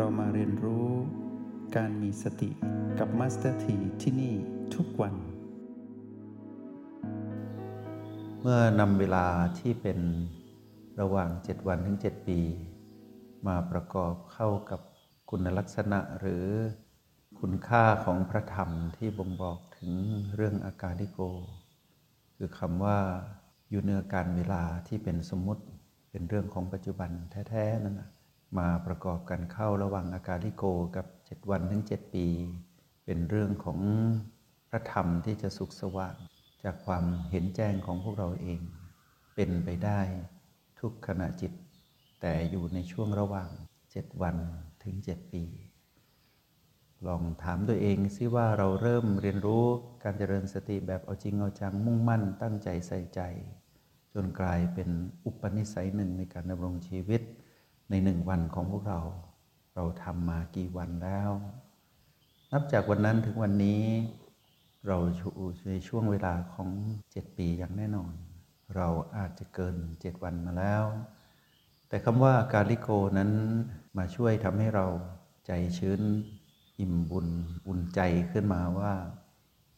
เรามาเรียนรู้การมีสติกับมาสเตอร์ทีที่นี่ทุกวัน เมื่อนำเวลาที่เป็นระหว่าง 7 วันถึง 7 ปี มาประกอบเข้ากับคุณลักษณะหรือคุณค่าของพระธรรมที่บ่งบอกถึงเรื่องอาการลิโก คือคำว่าอยู่เหนือกาลเวลาที่เป็นสมมติเป็นเรื่องของปัจจุบันแท้ ๆ นั่นนะ มาประกอบกันเข้าระหว่างอาการลิโกกับ 7 วันถึง 7 ปี เป็นเรื่องของพระธรรมที่จะสุขสว่าง จากความเห็นแจ้งของพวกเราเอง เป็นไปได้ทุกขณะจิต แต่อยู่ในช่วงระหว่าง 7 วันถึง 7 ปี ลองถามตัวเองซิว่าเราเริ่มเรียนรู้การเจริญสติแบบเอาจริงเอาจังมุ่งมั่นตั้งใจใส่ใจ จนกลายเป็นอุปนิสัยหนึ่งในการดำรงชีวิต ในหนึ่งวันของพวกเรา เราทำมากี่วันแล้ว นับจากวันนั้นถึงวันนี้ เราอยู่ในช่วงเวลาของ7ปีอย่างแน่นอน เราอาจจะเกิน7วันมาแล้ว แต่คำว่าการลิโกนั้นมาช่วยทำให้เราใจชื้นอิ่มบุญอุ่นใจขึ้นมาว่า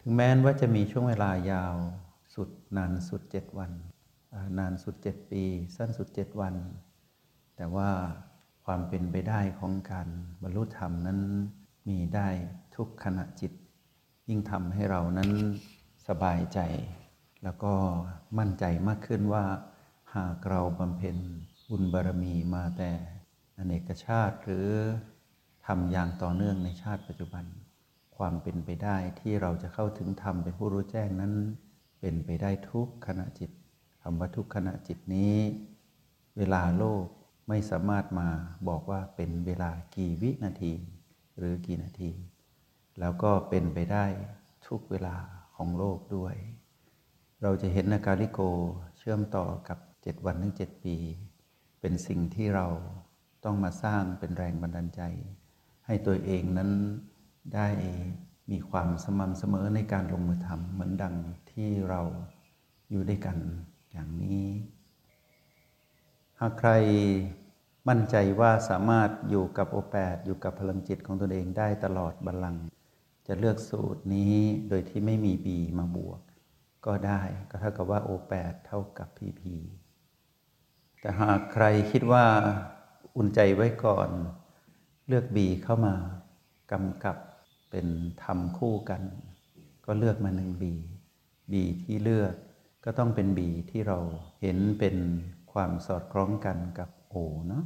ถึงแม้ว่าจะมีช่วงเวลายาวสุดนานสุด7วัน นานสุด7ปี สั้นสุด7วัน แต่ว่าความเป็นไปได้ของการบรรลุธรรมนั้นมีได้ทุกขณะจิต ยิ่งทำให้เรานั้นสบายใจ แล้วก็มั่นใจมากขึ้นว่า หากเราบำเพ็ญบุญบารมีมาแต่อเนกชาติหรือทำอย่างต่อเนื่องในชาติปัจจุบัน ความเป็นไปได้ที่เราจะเข้าถึงธรรมเป็นผู้รู้แจ้งนั้น เป็นไปได้ทุกขณะจิตคำว่าทุกขณะจิตนี้ เวลาโลก ไม่สามารถมาบอกว่าเป็นเวลากี่วินาที หรือกี่นาที แล้วก็เป็นไปได้ทุกเวลาของโลกด้วย เราจะเห็นนาการิโกเชื่อมต่อกับ 7 วันถึง7ปี เป็นสิ่งที่เราต้องมาสร้างเป็นแรงบันดาลใจ ให้ตัวเองนั้นได้มีความสม่ำเสมอในการลงมือทำเหมือนดังที่เราอยู่ด้วยกันอย่างนี้ หากใครมั่นใจว่าสามารถอยู่กับโอแปดอยู่กับพลังจิตของตนเองได้ตลอดบัลลังก์จะเลือกสูตรนี้โดยที่ไม่มีบีมาบวก ก็ได้ก็เท่ากับว่าโอแปดเท่ากับพีพีแต่หากใครคิดว่าอุ่นใจไว้ก่อน เลือกบีเข้ามากำกับเป็นทำคู่กัน ก็เลือกมาหนึ่งบีบีที่เลือกก็ต้องเป็นบีที่เราเห็นเป็น ความสอดคล้องกันกับโอเนาะ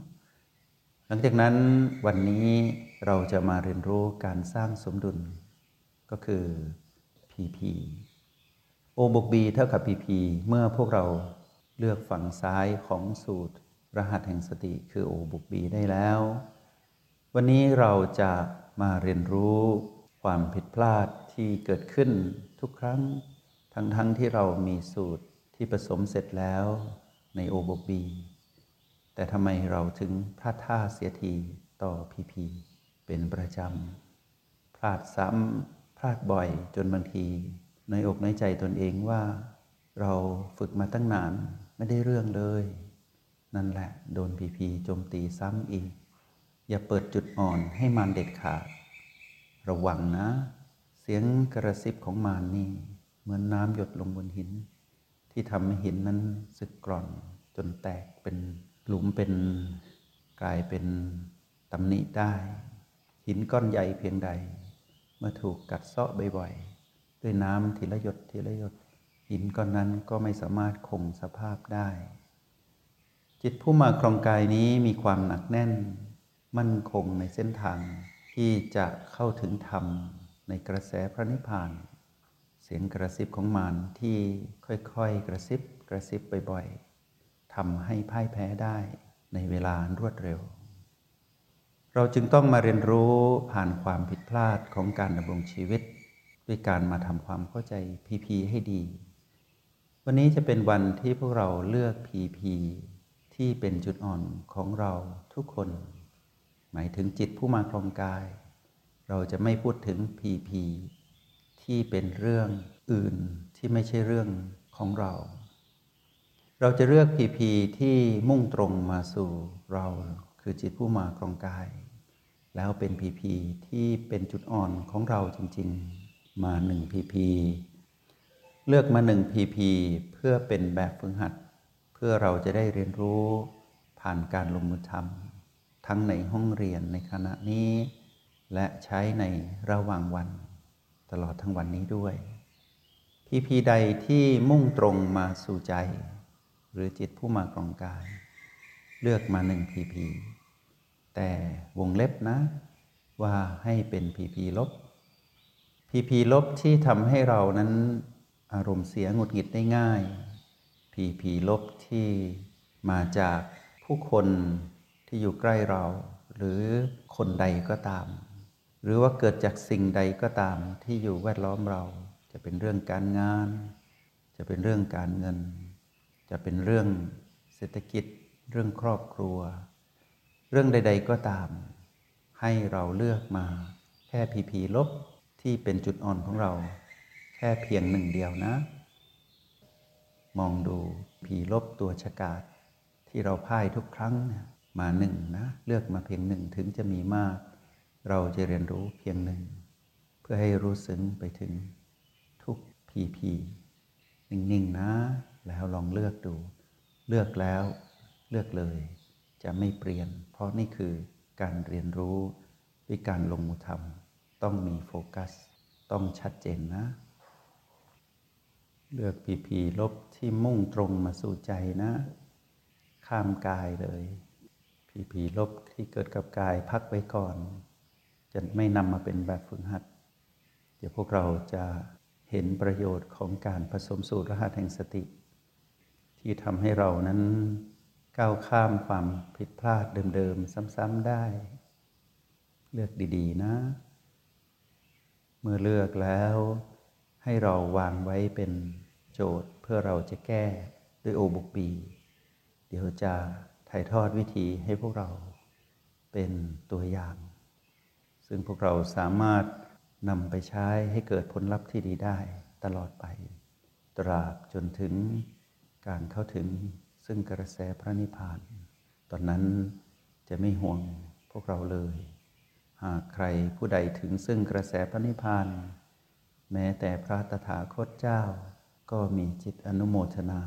หลังจากนั้นวันนี้เราจะมาเรียนรู้การสร้างสมดุล ก็คือ PP O บวก B เท่ากับ PP เมื่อพวกเราเลือกฝั่งซ้ายของสูตรรหัสแห่งสติคือ O บวก B ได้แล้ว วันนี้เราจะมาเรียนรู้ความผิดพลาดที่เกิดขึ้นทุกครั้ง ทั้งๆทที่เรามีสูตรที่ผสมเสร็จแล้ว ใน O บวก B แต่ทำไมเราถึงพลาดท่าเสียทีต่อ PP เป็นประจำ พลาดซ้ำ พลาดบ่อยจนบางทีในอกในใจตนเองว่า เราฝึกมาตั้งนานไม่ได้เรื่องเลย นั่นแหละโดน PP โจมตีซ้ำอีก อย่าเปิดจุดอ่อนให้มันเด็ดขาด ระวังนะ เสียงกระซิบของมารนนี่ เหมือนน้ำหยดลงบนหิน ที่ทำให้หินนั้นสึกกร่อน จนแตกเป็นหลุมเป็นกลายเป็นตำหนิได้ หินก้อนใหญ่เพียงใด เมื่อถูกกัดเซาะบ่อยๆด้วยน้ำทีละหยดทีละหยด หินก้อนนั้นก็ไม่สามารถคงสภาพได้ จิตผู้มาครองกายนี้มีความหนักแน่น มั่นคงในเส้นทางที่จะเข้าถึงธรรมในกระแสพระนิพพาน สียงกระซิบของมารที่ค่อยๆ กระซิบกระซิบบ่อยๆทำให้พ่ายแพ้ได้ในเวลารวดเร็ว เราจึงต้องมาเรียนรู้ผ่านความผิดพลาดของการดำรงชีวิต ด้วยการมาทำความเข้าใจพีพีให้ดี วันนี้จะเป็นวันที่พวกเราเลือกพีพีที่เป็นจุดอ่อนของเราทุกคน หมายถึงจิตผู้มาครองกาย เราจะไม่พูดถึงพีพี ที่เป็นเรื่องอื่นที่ไม่ใช่เรื่องของเรา เราจะเลือกพีพีที่มุ่งตรงมาสู่เราคือจิตผู้มาครองกาย แล้วเป็นพีพีที่เป็นจุดอ่อนของเราจริง ๆ มาหนึ่งพีพีเลือกมาหนึ่งพีพีเพื่อเป็นแบบฝึกหัด เพื่อเราจะได้เรียนรู้ผ่านการลงมือทำทั้งในห้องเรียนในขณะนี้ และใช้ในระหว่างวัน ตลอดทั้งวันนี้ด้วยพีพีใดที่มุ่งตรงมาสู่ใจ หรือจิตผู้มากรองกาย เลือกมาหนึ่งพีพีแต่วงเล็บนะ ว่าให้เป็นพีพีลบพีพีลบที่ทำให้เรานั้นอารมณ์เสียหงุดหงิดได้ง่ายพีพีลบที่มาจากผู้คนที่อยู่ใกล้เรา หรือคนใดก็ตาม หรือว่าเกิดจากสิ่งใดก็ตามที่อยู่แวดล้อมเรา จะเป็นเรื่องการงาน จะเป็นเรื่องการเงิน จะเป็นเรื่องเศรษฐกิจ เรื่องครอบครัว เรื่องใด ๆก็ตาม ให้เราเลือกมา แค่พีพีลบที่เป็นจุดอ่อนของเรา แค่เพียงหนึ่งเดียวนะ มองดูผีลบตัวฉกาดที่เราพ่ายทุกครั้งมาหนึ่งนะ เลือกมาเพียงหนึ่งถึงจะมีมาก เราจะเรียนรู้เพียงหนึ่ง เพื่อให้รู้ซึ้งไปถึงทุกพีพีนิ่งๆนะ แล้วลองเลือกดู เลือกแล้วเลือกเลย จะไม่เปลี่ยน เพราะนี่คือการเรียนรู้ด้วยการลงมือทำต้องมีโฟกัส ต้องชัดเจนนะ เลือกพีพีลบที่มุ่งตรงมาสู่ใจนะ ข้ามกายเลยพีพีลบที่เกิดกับกายพักไว้ก่อน จะไม่นำมาเป็นแบบฝึกหัด เดี๋ยวพวกเราจะเห็นประโยชน์ของการผสมสูตรรหัสแห่งสติ ที่ทำให้เรานั้นก้าวข้ามความผิดพลาดเดิมๆ ซ้ำๆได้ เลือกดีๆนะ เมื่อเลือกแล้วให้เราวางไว้เป็นโจทย์เพื่อเราจะแก้ด้วยโอบุกปีเดี๋ยวจะถ่ายทอดวิธีให้พวกเราเป็นตัวอย่าง ซึ่งพวกเราสามารถนำไปใช้ให้เกิดผลลัพธ์ที่ดีได้ตลอดไป ตราบจนถึงการเข้าถึงซึ่งกระแสพระนิพพาน ตอนนั้นจะไม่ห่วงพวกเราเลย หากใครผู้ใดถึงซึ่งกระแสพระนิพพาน แม้แต่พระตถาคตเจ้า ก็มีจิตอนุโมทนา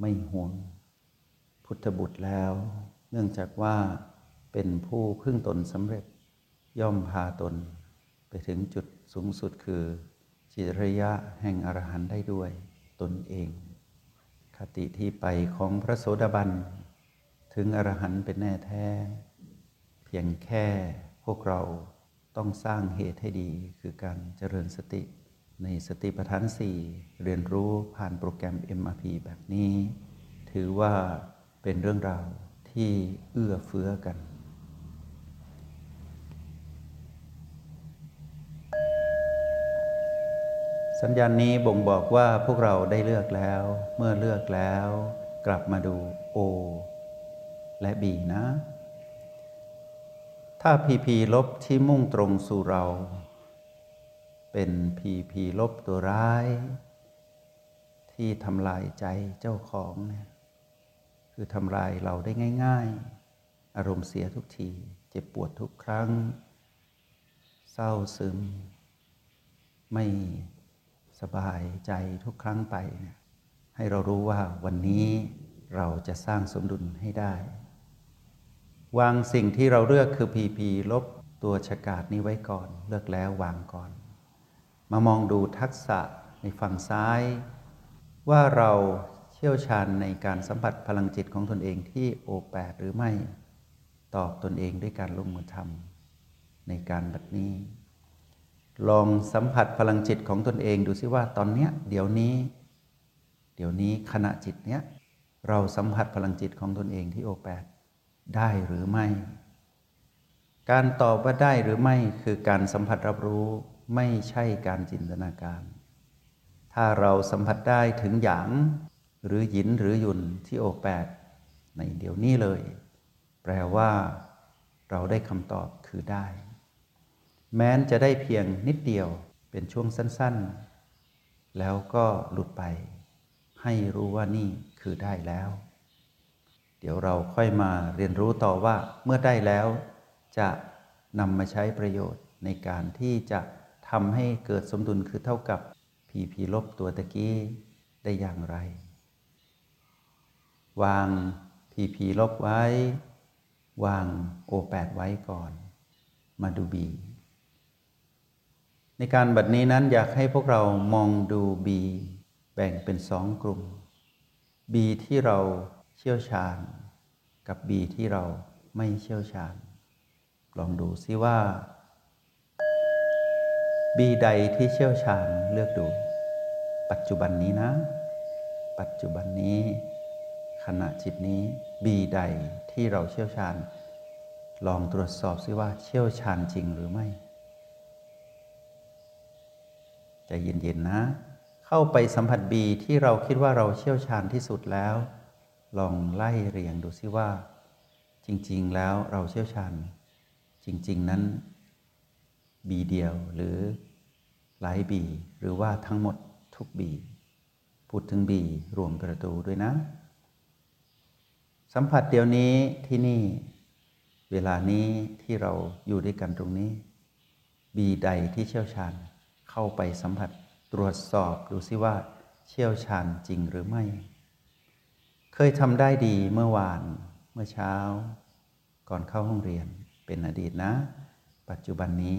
ไม่ห่วง พุทธบุตรแล้ว เนื่องจากว่าเป็นผู้พึ่งตนสำเร็จ ย่อมพาตนไปถึงจุดสูงสุดคือจิตระยะแห่งอรหันต์ได้ด้วยตนเอง คติที่ไปของพระโสดาบัน ถึงอรหันต์เป็นแน่แท้ เพียงแค่พวกเราต้องสร้างเหตุให้ดีคือการเจริญสติในสติปัฏฐานสี่เรียนรู้ผ่านโปรแกรม MRP แบบนี้ ถือว่าเป็นเรื่องราวที่เอื้อเฟื้อกัน สัญญาณนี้บ่งบอกว่าพวกเราได้เลือกแล้ว เมื่อเลือกแล้ว กลับมาดู O และ B นะ ถ้า PP ลบที่มุ่งตรงสู่เรา เป็น PP ลบตัวร้าย ที่ทำลายใจเจ้าของเนี่ยคือทำลายเราได้ง่าย ๆ อารมณ์เสียทุกที เจ็บปวดทุกครั้ง เศร้าซึม ไม่ สบายใจทุกครั้งไปเนี่ยให้เรารู้ว่าวันนี้เราจะสร้างสมดุลให้ได้ วางสิ่งที่เราเลือกคือ PP ลบตัวฉกาดนี้ไว้ก่อน เลือกแล้ววางก่อน มามองดูทักษะในฝั่งซ้าย ว่าเราเชี่ยวชาญในการสัมผัสพลังจิตของตนเองที่โอแปดหรือไม่ ตอบตนเองด้วยการลงมือทำในการแบบนี้ ลองสัมผัสพลังจิตของตนเองดูซิว่าตอนเนี้ยเดี๋ยวนี้ เดี๋ยวนี้ขณะจิตเนี้ยเราสัมผัสพลังจิตของตนเองที่โอแปดได้หรือไม่ การตอบว่าได้หรือไม่คือการสัมผัสรับรู้ไม่ใช่การจินตนาการ ถ้าเราสัมผัสได้ถึงหยางหรือหยินหรือหยุนที่โอแปดในเดี๋ยวนี้เลย แปลว่า เราได้คำตอบคือได้ แม้นจะได้เพียงนิดเดียวเป็นช่วงสั้นๆ แล้วก็หลุดไป ให้รู้ว่านี่คือได้แล้ว เดี๋ยวเราค่อยมาเรียนรู้ต่อว่าเมื่อได้แล้ว จะนำมาใช้ประโยชน์ในการที่จะทำให้เกิดสมดุลคือเท่ากับ PP ลบตัวตะกี้ได้อย่างไร วาง PP ลบไว้ วาง O8 ไว้ก่อน มาดู B ในการบัดนี้นั้นอยากให้พวกเรามองดู B แบ่งเป็นสองกลุ่ม B ที่เราเชี่ยวชาญ กับ B ที่เราไม่เชี่ยวชาญ ลองดูซิว่า B ใดที่เชี่ยวชาญเลือกดู ปัจจุบันนี้นะ ปัจจุบันนี้ ขณะจิตนี้ B ใดที่เราเชี่ยวชาญ ลองตรวจสอบซิว่าเชี่ยวชาญจริงหรือไม่ เย็นๆนะ เข้าไปสัมผัสบีที่เราคิดว่าเราเชี่ยวชาญที่สุดแล้ว ลองไล่เรียงดูซิว่า จริงๆแล้วเราเชี่ยวชาญ จริง ๆ นั้นบีเดียวหรือหลายบีหรือว่าทั้งหมดทุกบีพูดถึงบีรวมประตูด้วยนะ สัมผัสเดี๋ยวนี้ที่นี่ เวลานี้ที่เราอยู่ด้วยกันตรงนี้ บีใดที่เชี่ยวชาญ เข้าไปสัมผัสตรวจสอบดูซิว่าเชี่ยวชาญจริงหรือไม่ เคยทำได้ดีเมื่อวานเมื่อเช้า ก่อนเข้าห้องเรียนเป็นอดีตนะ ปัจจุบันนี้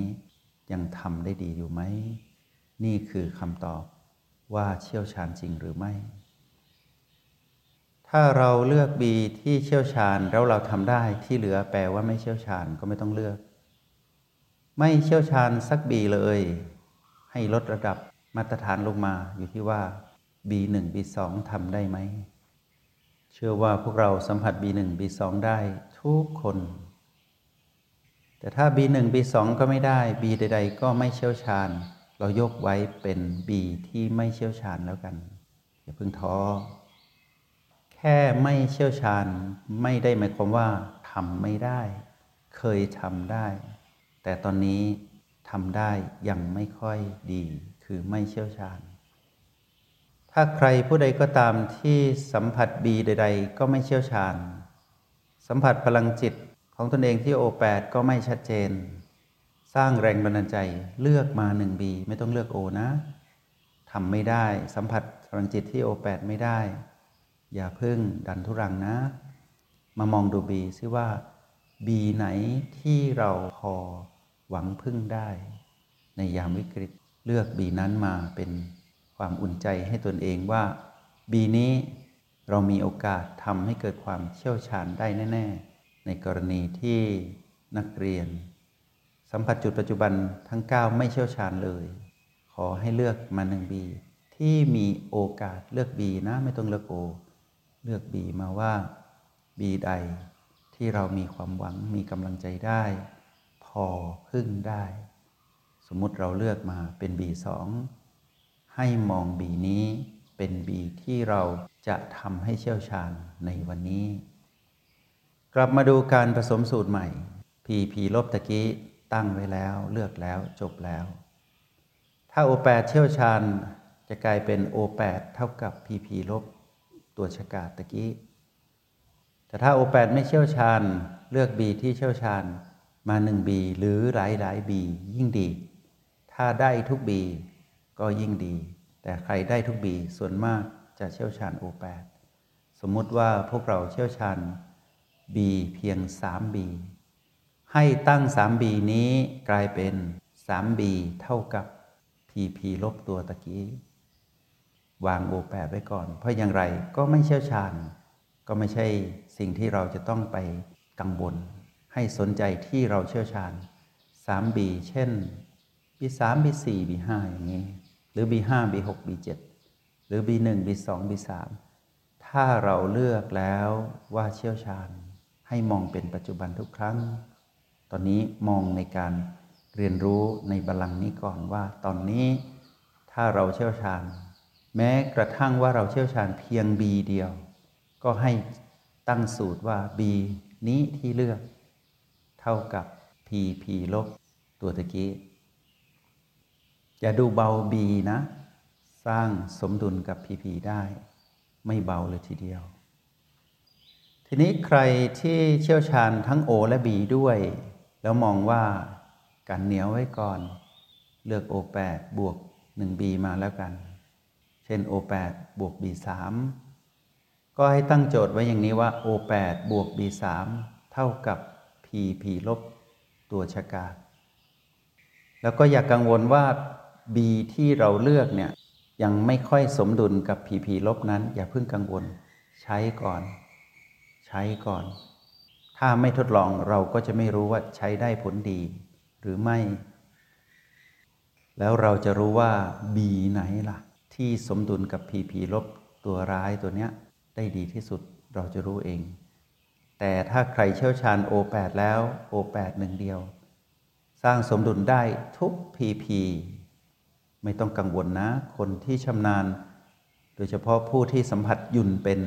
ยังทำได้ดีอยู่ไหม นี่คือคำตอบว่าเชี่ยวชาญจริงหรือไม่ ถ้าเราเลือกบีที่เชี่ยวชาญแล้วเราทำได้ที่เหลือแปลว่าไม่เชี่ยวชาญก็ไม่ต้องเลือก ไม่เชี่ยวชาญสักบีเลย ให้ลดระดับมาตรฐานลงมาอยู่ที่ว่า B1 B2 ทำได้ไหม เชื่อว่าพวกเราสัมผัส B1 B2 ได้ทุกคน แต่ถ้า B1 B2 ก็ไม่ได้ B ใด ๆ ก็ไม่เชี่ยวชาญ เรายกไว้เป็น B ที่ไม่เชี่ยวชาญแล้วกัน อย่าเพิ่งท้อ แค่ไม่เชี่ยวชาญไม่ได้หมายความว่าทำไม่ได้ เคยทำได้ แต่ตอนนี้ ทำได้ยังไม่ค่อยดี คือไม่เชี่ยวชาญ ถ้าใครผู้ใดก็ตามที่สัมผัสบีใด ๆ ก็ไม่เชี่ยวชาญ สัมผัสพลังจิตของตนเองที่โอแปดก็ไม่ชัดเจน สร้างแรงบันดาลใจเลือกมาหนึ่งบีไม่ต้องเลือกโอนะทำไม่ได้สัมผัสพลังจิตที่โอแปดไม่ได้ อย่าพึ่งดันทุรังนะ มามองดูบีซิว่าบีไหนที่เราพอ หวังพึ่งได้ ในยามวิกฤตเลือกบีนั้นมาเป็นความอุ่นใจให้ตนเองว่า บีนี้เรามีโอกาสทำให้เกิดความเชี่ยวชาญได้แน่ ๆ ในกรณีที่นักเรียน สัมผัสจุดปัจจุบันทั้ง 9 ไม่เชี่ยวชาญเลย ขอให้เลือกมาหนึ่งบีที่มีโอกาสเลือกบีนะไม่ต้องเลือกโอเลือกบีมาว่าบีใดที่เรามีความหวังมีกำลังใจได้ อพึ่งได้ สมมุติเราเลือกมาเป็น B2 ให้มอง B นี้เป็น B ที่เราจะทำให้เชี่ยวชาญในวันนี้ กลับมาดูการผสมสูตรใหม่ PP ลบตะกี้ตั้งไว้แล้วเลือกแล้วจบแล้ว ถ้า O8 เชี่ยวชาญจะกลายเป็น O8 เท่ากับ PP ลบตัวชกาตะกี้ แต่ถ้า O8 ไม่เชี่ยวชาญ เลือก B ที่เชี่ยวชาญ มา 1B หรือหลายหลาย B ยิ่งดี ถ้าได้ทุก B ก็ยิ่งดี แต่ใครได้ทุก B ส่วนมากจะเชี่ยวชาญ O8 สมมุติว่าพวกเราเชี่ยวชาญ B เพียง 3B ให้ตั้ง 3B นี้กลายเป็น 3B เท่ากับ PP ลบตัวตะกี้ วาง O8 ไว้ก่อน เพราะอย่างไรก็ไม่เชี่ยวชาญ ก็ไม่ใช่สิ่งที่เราจะต้องไปกังวล ให้สนใจที่เราเชี่ยวชาญ 3B เช่น B3 B4 B5 อย่างนี้ หรือ B5 B6 B7 หรือ B1 B2 B3 ถ้าเราเลือกแล้วว่าเชี่ยวชาญ ให้มองเป็นปัจจุบันทุกครั้ง ตอนนี้มองในการเรียนรู้ในบาลังนี้ก่อนว่าตอนนี้ถ้าเราเชี่ยวชาญ แม้กระทั่งว่าเราเชี่ยวชาญเพียง B เดียว ก็ให้ตั้งสูตรว่า B นี้ที่เลือก เท่ากับ PP ลบตัวตะกี้อย่าดูเบา B นะ สร้างสมดุลกับ PP ได้ ไม่เบาเลยทีเดียว ทีนี้ใครที่เชี่ยวชาญทั้ง O และ B ด้วย แล้วมองว่ากันเหนียวไว้ก่อน เลือก O8 บวก 1B มาแล้วกัน เช่น O8 บวก B3 ก็ให้ตั้งโจทย์ไว้อย่างนี้ว่า O8 บวก B3 เท่ากับ PP ลบตัวชะกา แล้วก็อย่ากกังวลว่า B ที่เราเลือกเนี่ยยังไม่ค่อยสมดุลกับ PP ลบนั้น อย่าเพิ่งกังวล ใช้ก่อน ใช้ก่อน ถ้าไม่ทดลองเราก็จะไม่รู้ว่าใช้ได้ผลดี หรือไม่ แล้วเราจะรู้ว่า B ไหนล่ะ ที่สมดุลกับ PP ลบตัวร้ายตัวเนี้ยได้ดีที่สุดเราจะรู้เอง แต่ถ้าใครเชี่ยวชาญ O8 แล้ว O8 หนึ่งเดียว สร้างสมดุลได้ทุก PP ไม่ต้องกังวลนะ คนที่ชำนาญ โดยเฉพาะผู้ที่สัมผัสยุ่นเป็น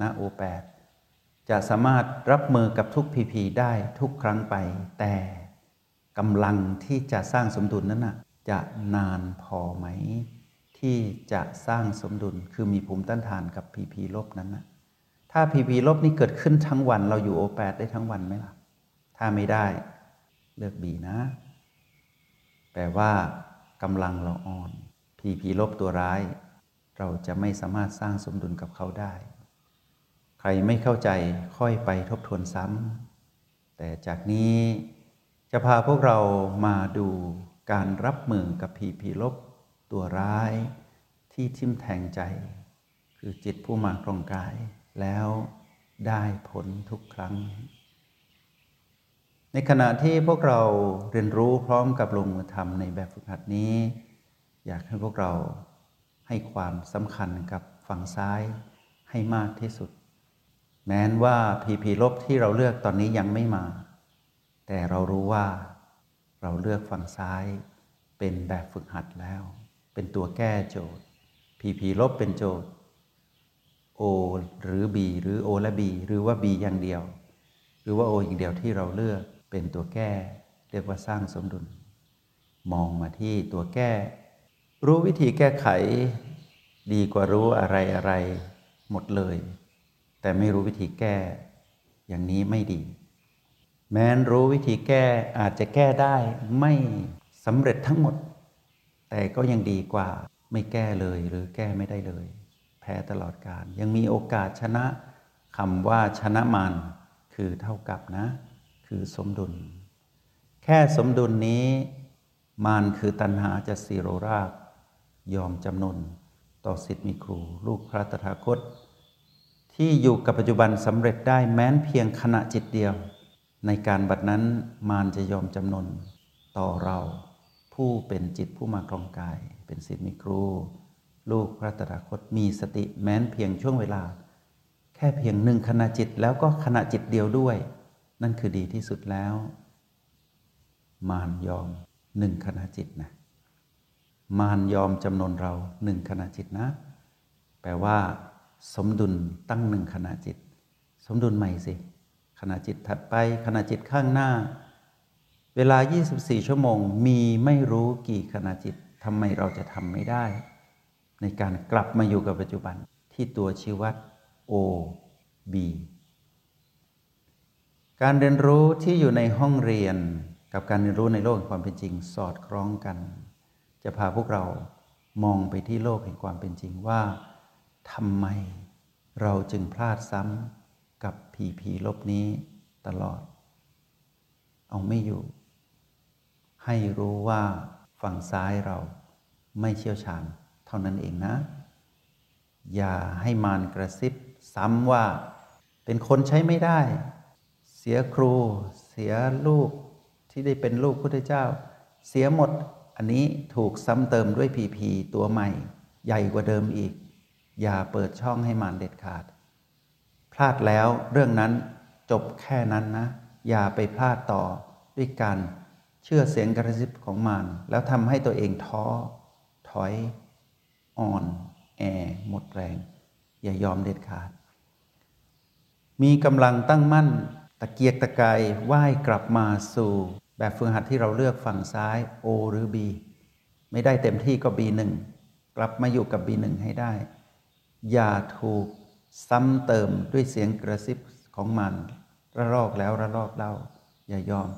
นะ O8 จะสามารถรับมือกับทุก PP ได้ทุกครั้งไป แต่กำลังที่จะสร้างสมดุลนั้นนะจะนานพอไหม ที่จะสร้างสมดุลคือมีภูมิต้านทานกับ PP ลบนั้นนะ ถ้า PP ลบนี่เกิดขึ้นทั้งวัน เราอยู่ O8 ได้ทั้งวันไหมล่ะ ถ้าไม่ได้เลือก B นะ แปลว่ากำลังเราอ่อน PP ลบตัวร้าย เราจะไม่สามารถสร้างสมดุลกับเขาได้ ใครไม่เข้าใจค่อยไปทบทวนซ้ำ แต่จากนี้จะพาพวกเรามาดูการรับมือกับ PP ลบตัวร้าย ที่ทิ่มแทงใจ คือจิตผู้มาครองกาย แล้วได้ผลทุกครั้ง ในขณะที่พวกเราเรียนรู้พร้อมกับลงมือทำในแบบฝึกหัดนี้ อยากให้พวกเราให้ความสำคัญกับฝั่งซ้ายให้มากที่สุด แม้นว่าพีพีลบที่เราเลือกตอนนี้ยังไม่มา แต่เรารู้ว่าเราเลือกฝั่งซ้ายเป็นแบบฝึกหัดแล้ว เป็นตัวแก้โจทย์ PP ลบเป็นโจทย์ O หรือ B หรือ O และ B หรือว่า B อย่างเดียว หรือว่า O อย่างเดียวที่เราเลือกเป็นตัวแก้ เรียกว่าสร้างสมดุล มองมาที่ตัวแก้ รู้วิธีแก้ไข ดีกว่ารู้อะไรอะไรหมดเลย แต่ไม่รู้วิธีแก้ อย่างนี้ไม่ดี แม้นรู้วิธีแก้อาจจะแก้ได้ไม่สำเร็จทั้งหมด แต่ก็ยังดีกว่าไม่แก้เลยหรือแก้ไม่ได้เลย แพ้ตลอดการยังมีโอกาสชนะคำว่าชนะมัน คือเท่ากับนะ คือสมดุล แค่สมดุลนี้มานคือตัณหาจะสีโรรากยอมจำนนต่อสิทธิมีครู ลูกพระตถาคต ที่อยู่กับปัจจุบันสำเร็จได้แม้นเพียงขณะจิตเดียว ในการบัดนั้นมารจะยอมจำนนต่อเราผู้เป็นจิตผู้มาครองกาย เป็นสิทธิมีครู ลูกพระตถาคตมีสติแม้นเพียงช่วงเวลา แค่เพียงหนึ่งขณะจิตแล้วก็ขณะจิตเดียวด้วย นั่นคือดีที่สุดแล้ว มารยอมหนึ่งขณะจิตนะมารยอมจำนวนเราหนึ่งขณะจิตนะ แปลว่า สมดุลตั้งหนึ่งขณะจิต สมดุลใหม่สิขณะจิตถัดไปขณะจิตข้างหน้า เวลา 24 ชั่วโมง มีไม่รู้กี่ขณะจิตทำไมเราจะทำไม่ได้ ในการกลับมาอยู่กับปัจจุบันที่ตัวชี้วัด O B การเรียนรู้ที่อยู่ในห้องเรียนกับการเรียนรู้ในโลกแห่งความเป็นจริงสอดคล้องกัน จะพาพวกเรามองไปที่โลกแห่งความเป็นจริงว่าทำไมเราจึงพลาดซ้ำกับผีผีลบนี้ตลอด เอาไม่อยู่ ให้รู้ว่าฝั่งซ้ายเราไม่เชี่ยวชาญ เท่านั้นเองนะ อย่าให้มารกระซิบซ้ำว่า เป็นคนใช้ไม่ได้ เสียครู เสียลูกที่ได้เป็นลูกพุทธเจ้า เสียหมดอันนี้ถูกซ้ำเติมด้วยพีพีตัวใหม่ ใหญ่กว่าเดิมอีก อย่าเปิดช่องให้มารเด็ดขาด พลาดแล้วเรื่องนั้นจบแค่นั้นนะ อย่าไปพลาดต่อด้วยการเชื่อเสียงกระซิบของมารแล้วทำให้ตัวเองท้อถอย อ่อนแอหมดแรง อย่ายอมเด็ดขาด มีกำลังตั้งมั่น ตะเกียกตะกายว่ายกลับมาสู่ แบบฝึกหัดที่เราเลือกฝั่งซ้าย O หรือ B ไม่ได้เต็มที่ก็ B1 กลับมาอยู่กับ B1 ให้ได้ อย่าถูกซ้ำเติมด้วยเสียงกระซิบของมัน ระลอกแล้วระลอกเล่า อย่ายอม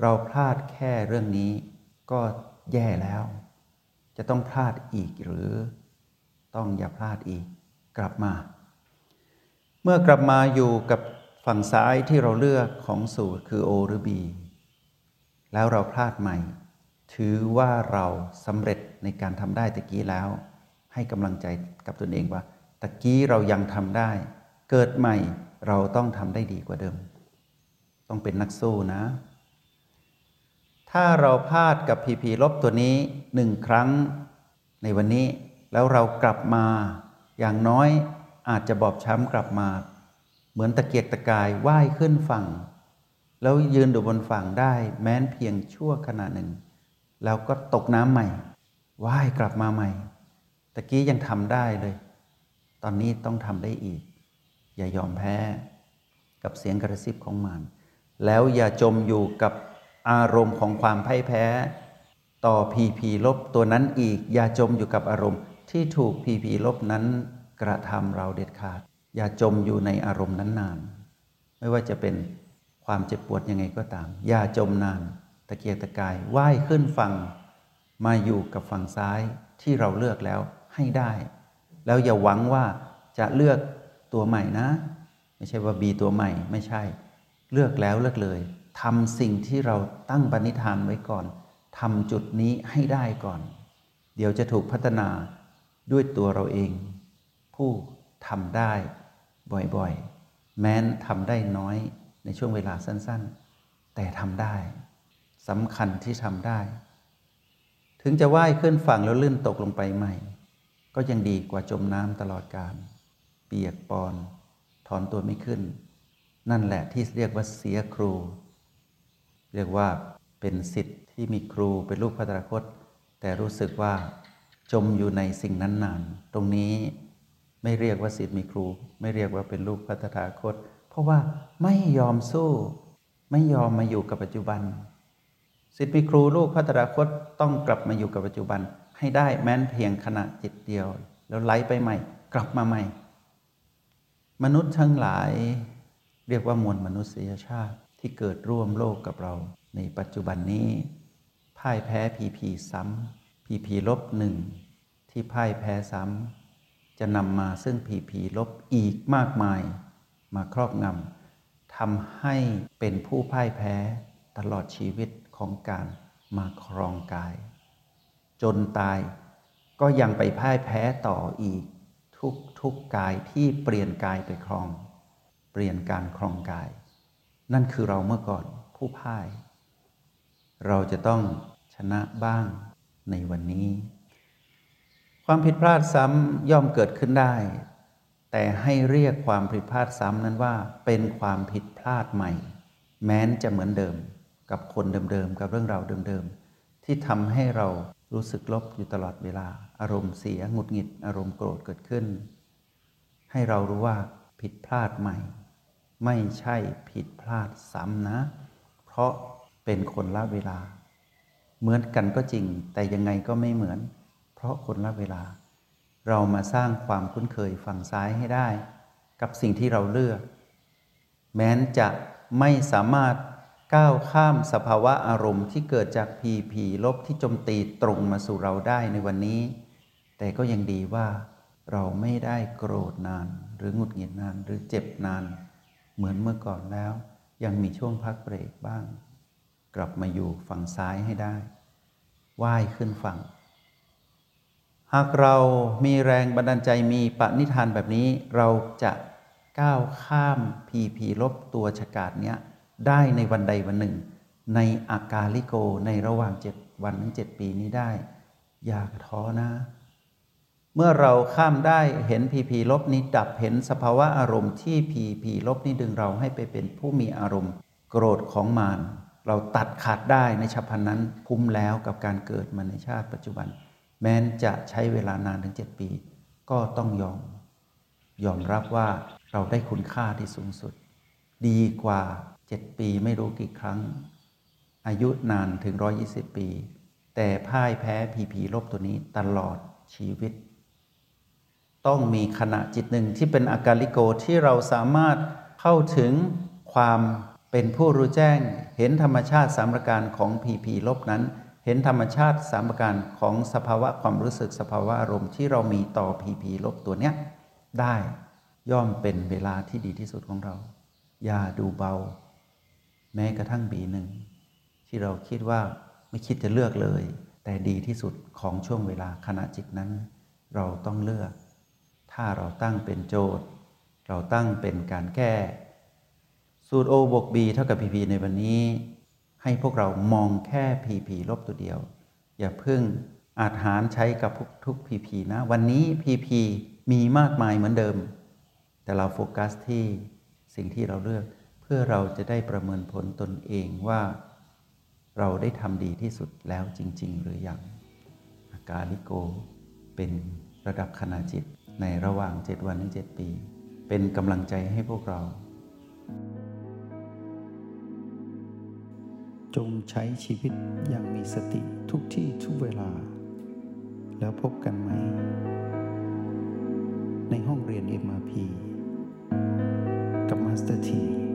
เราพลาดแค่เรื่องนี้ก็แย่แล้ว จะต้องพลาดอีกหรือต้องอย่าพลาดอีกกลับมา เมื่อกลับมาอยู่กับฝั่งซ้ายที่เราเลือกของสูตรคือ O หรือ B แล้วเราพลาดใหม่ ถือว่าเราสำเร็จในการทำได้ตะกี้แล้ว ให้กำลังใจกับตนเองว่าตะกี้เรายังทำได้ เกิดใหม่เราต้องทำได้ดีกว่าเดิม ต้องเป็นนักสู้นะ ถ้าเราพลาดกับพีพีลบตัวนี้หนึ่งครั้งในวันนี้ แล้วเรากลับมาอย่างน้อยอาจจะบอบช้ำกลับมา เหมือนตะเกียกตะกายว่ายขึ้นฝั่ง แล้วยืนอยู่บนฝั่งได้แม้นเพียงชั่วขณะหนึ่ง แล้วก็ตกน้ำใหม่ว่ายกลับมาใหม่ตะกี้ยังทำได้เลย ตอนนี้ต้องทำได้อีก อย่ายอมแพ้กับเสียงกระซิบของมัน แล้วอย่าจมอยู่กับ อารมณ์ของความพ่ายแพ้ ต่อพีพีลบตัวนั้นอีก อย่าจมอยู่กับอารมณ์ ที่ถูกพีพีลบนั้นกระทำเราเด็ดขาด อย่าจมอยู่ในอารมณ์นั้นนาน ไม่ว่าจะเป็นความเจ็บปวดยังไงก็ตาม อย่าจมนาน ตะเกียกตะกายว่ายขึ้นฝั่งมาอยู่กับฝั่งซ้ายที่เราเลือกแล้วให้ได้ แล้วอย่าหวังว่าจะเลือกตัวใหม่นะ ไม่ใช่ว่าบีตัวใหม่ไม่ใช่ เลือกแล้วเลือกเลย ทำสิ่งที่เราตั้งปณิธานไว้ก่อนทำจุดนี้ให้ได้ก่อน เดี๋ยวจะถูกพัฒนาด้วยตัวเราเอง ผู้ทำได้บ่อยๆ แม้นทำได้น้อยในช่วงเวลาสั้นๆ แต่ทำได้สำคัญที่ทำได้ ถึงจะว่ายขึ้นฝั่งแล้วลื่นตกลงไปใหม่ ก็ยังดีกว่าจมน้ำตลอดการ เปียกปอน ถอนตัวไม่ขึ้น นั่นแหละที่เรียกว่าเสียครู เรียกว่าเป็นสิทธิ์ที่มีครูเป็นลูกพัฒนาคต แต่รู้สึกว่าจมอยู่ในสิ่งนั้นนานตรงนี้ไม่เรียกว่าสิทธิ์มีครู ไม่เรียกว่าเป็นลูกพัฒนาคต เพราะว่าไม่ยอมสู้ ไม่ยอมมาอยู่กับปัจจุบัน สิทธิ์มีครูลูกพัฒนาคตต้องกลับมาอยู่กับปัจจุบัน ให้ได้แม้นเพียงขณะจิตเดียว แล้วไหลไปใหม่ กลับมาใหม่ มนุษย์ทั้งหลาย เรียกว่ามวลมนุษยชาติ ที่เกิดร่วมโลกกับเรา ในปัจจุบันนี้พ่ายแพ้พีพีซ้ำพีพีลบหนึ่งที่พ่ายแพ้ซ้ำจะนำมาซึ่งพีพีลบอีกมากมาย มาครอบงำทำให้เป็นผู้พ่ายแพ้ตลอดชีวิตของการมาครองกาย จนตายก็ยังไปพ่ายแพ้ต่ออีก ทุกทุกกายที่เปลี่ยนกายไปครอง เปลี่ยนการครองกาย นั่นคือเราเมื่อก่อนผู้พ่าย เราจะต้องชนะบ้างในวันนี้ ความผิดพลาดซ้ำย่อมเกิดขึ้นได้ แต่ให้เรียกความผิดพลาดซ้ำนั้นว่า เป็นความผิดพลาดใหม่ แม้นจะเหมือนเดิม กับคนเดิมๆกับเรื่องราวเดิมๆที่ทำให้เรารู้สึกลบอยู่ตลอดเวลา อารมณ์เสียหงุดหงิด อารมณ์โกรธเกิดขึ้น ให้เรารู้ว่าผิดพลาดใหม่ ไม่ใช่ผิดพลาดซ้ำนะ เพราะเป็นคนละเวลา เหมือนกันก็จริง แต่ยังไงก็ไม่เหมือน เพราะคนละเวลา เรามาสร้างความคุ้นเคยฝั่งซ้ายให้ได้ กับสิ่งที่เราเลือก แม้นจะไม่สามารถก้าวข้ามสภาวะอารมณ์ที่เกิดจากพีพีลบที่จมตีตรงมาสู่เราได้ในวันนี้ แต่ก็ยังดีว่าเราไม่ได้โกรธนาน หรือหงุดหงิดนานหรือเจ็บนาน เหมือนเมื่อก่อนแล้ว ยังมีช่วงพักเบรกบ้าง กลับมาอยู่ฝั่งซ้ายให้ได้ว่ายขึ้นฝั่ง หากเรามีแรงบันดาลใจมีปณิธานแบบนี้เราจะก้าวข้ามพีพีลบตัวฉกาดเนี้ยได้ในวันใดวันหนึ่ง ในอากาลิโกในระหว่างเจ็ดวันถึงเจ็ดปีนี้ได้ อย่าท้อนะ เมื่อเราข้ามได้เห็นพีพีลบนี้ดับเห็นสภาวะอารมณ์ที่พีพีลบนี้ดึงเราให้ไปเป็นผู้มีอารมณ์ โกรธของมารเราตัดขาดได้ในฉับพลันนั้นคุ้มแล้วกับการเกิดมาในชาติปัจจุบัน แม้นจะใช้เวลานานถึงเจ็ดปี ก็ต้องยอม ยอมรับว่าเราได้คุณค่าที่สูงสุด ดีกว่าเจ็ดปีไม่รู้กี่ครั้ง อายุนานถึงร้อยี่สิบปี แต่พ่ายแพ้ผีผีลบตัวนี้ตลอดชีวิต ต้องมีขณะจิตหนึ่งที่เป็นอาการลิโกที่เราสามารถเข้าถึงความเป็นผู้รู้แจ้ง เห็นธรรมชาติสามประการของพีพีลบนั้น เห็นธรรมชาติสามประการของสภาวะความรู้สึกสภาวะอารมณ์ที่เรามีต่อพีพีลบตัวเนี้ยได้ย่อมเป็นเวลาที่ดีที่สุดของเรา อย่าดูเบา แม้กระทั่งบีหนึ่งที่เราคิดว่าไม่คิดจะเลือกเลย แต่ดีที่สุดของช่วงเวลาขณะจิตนั้น เราต้องเลือก ถ้าเราตั้งเป็นโจทย์ เราตั้งเป็นการแก้ สูตร O บวก B เท่ากับ PP ในวันนี้ ให้พวกเรามองแค่ PP ลบตัวเดียว อย่าเพิ่งอาจหารใช้กับทุก PP นะ วันนี้ PP มีมากมายเหมือนเดิม แต่เราโฟกัสที่สิ่งที่เราเลือก เพื่อเราจะได้ประเมินผลตนเองว่า เราได้ทำดีที่สุดแล้วจริง ๆ หรือยัง อาการลิโกเป็นระดับขณะจิต ในระหว่าง 7 วันถึง7ปี เป็นกำลังใจให้พวกเรา จงใช้ชีวิตอย่างมีสติทุกที่ทุกเวลา แล้วพบกันใหม่ ในห้องเรียน MRP กับมาสเตอร์ที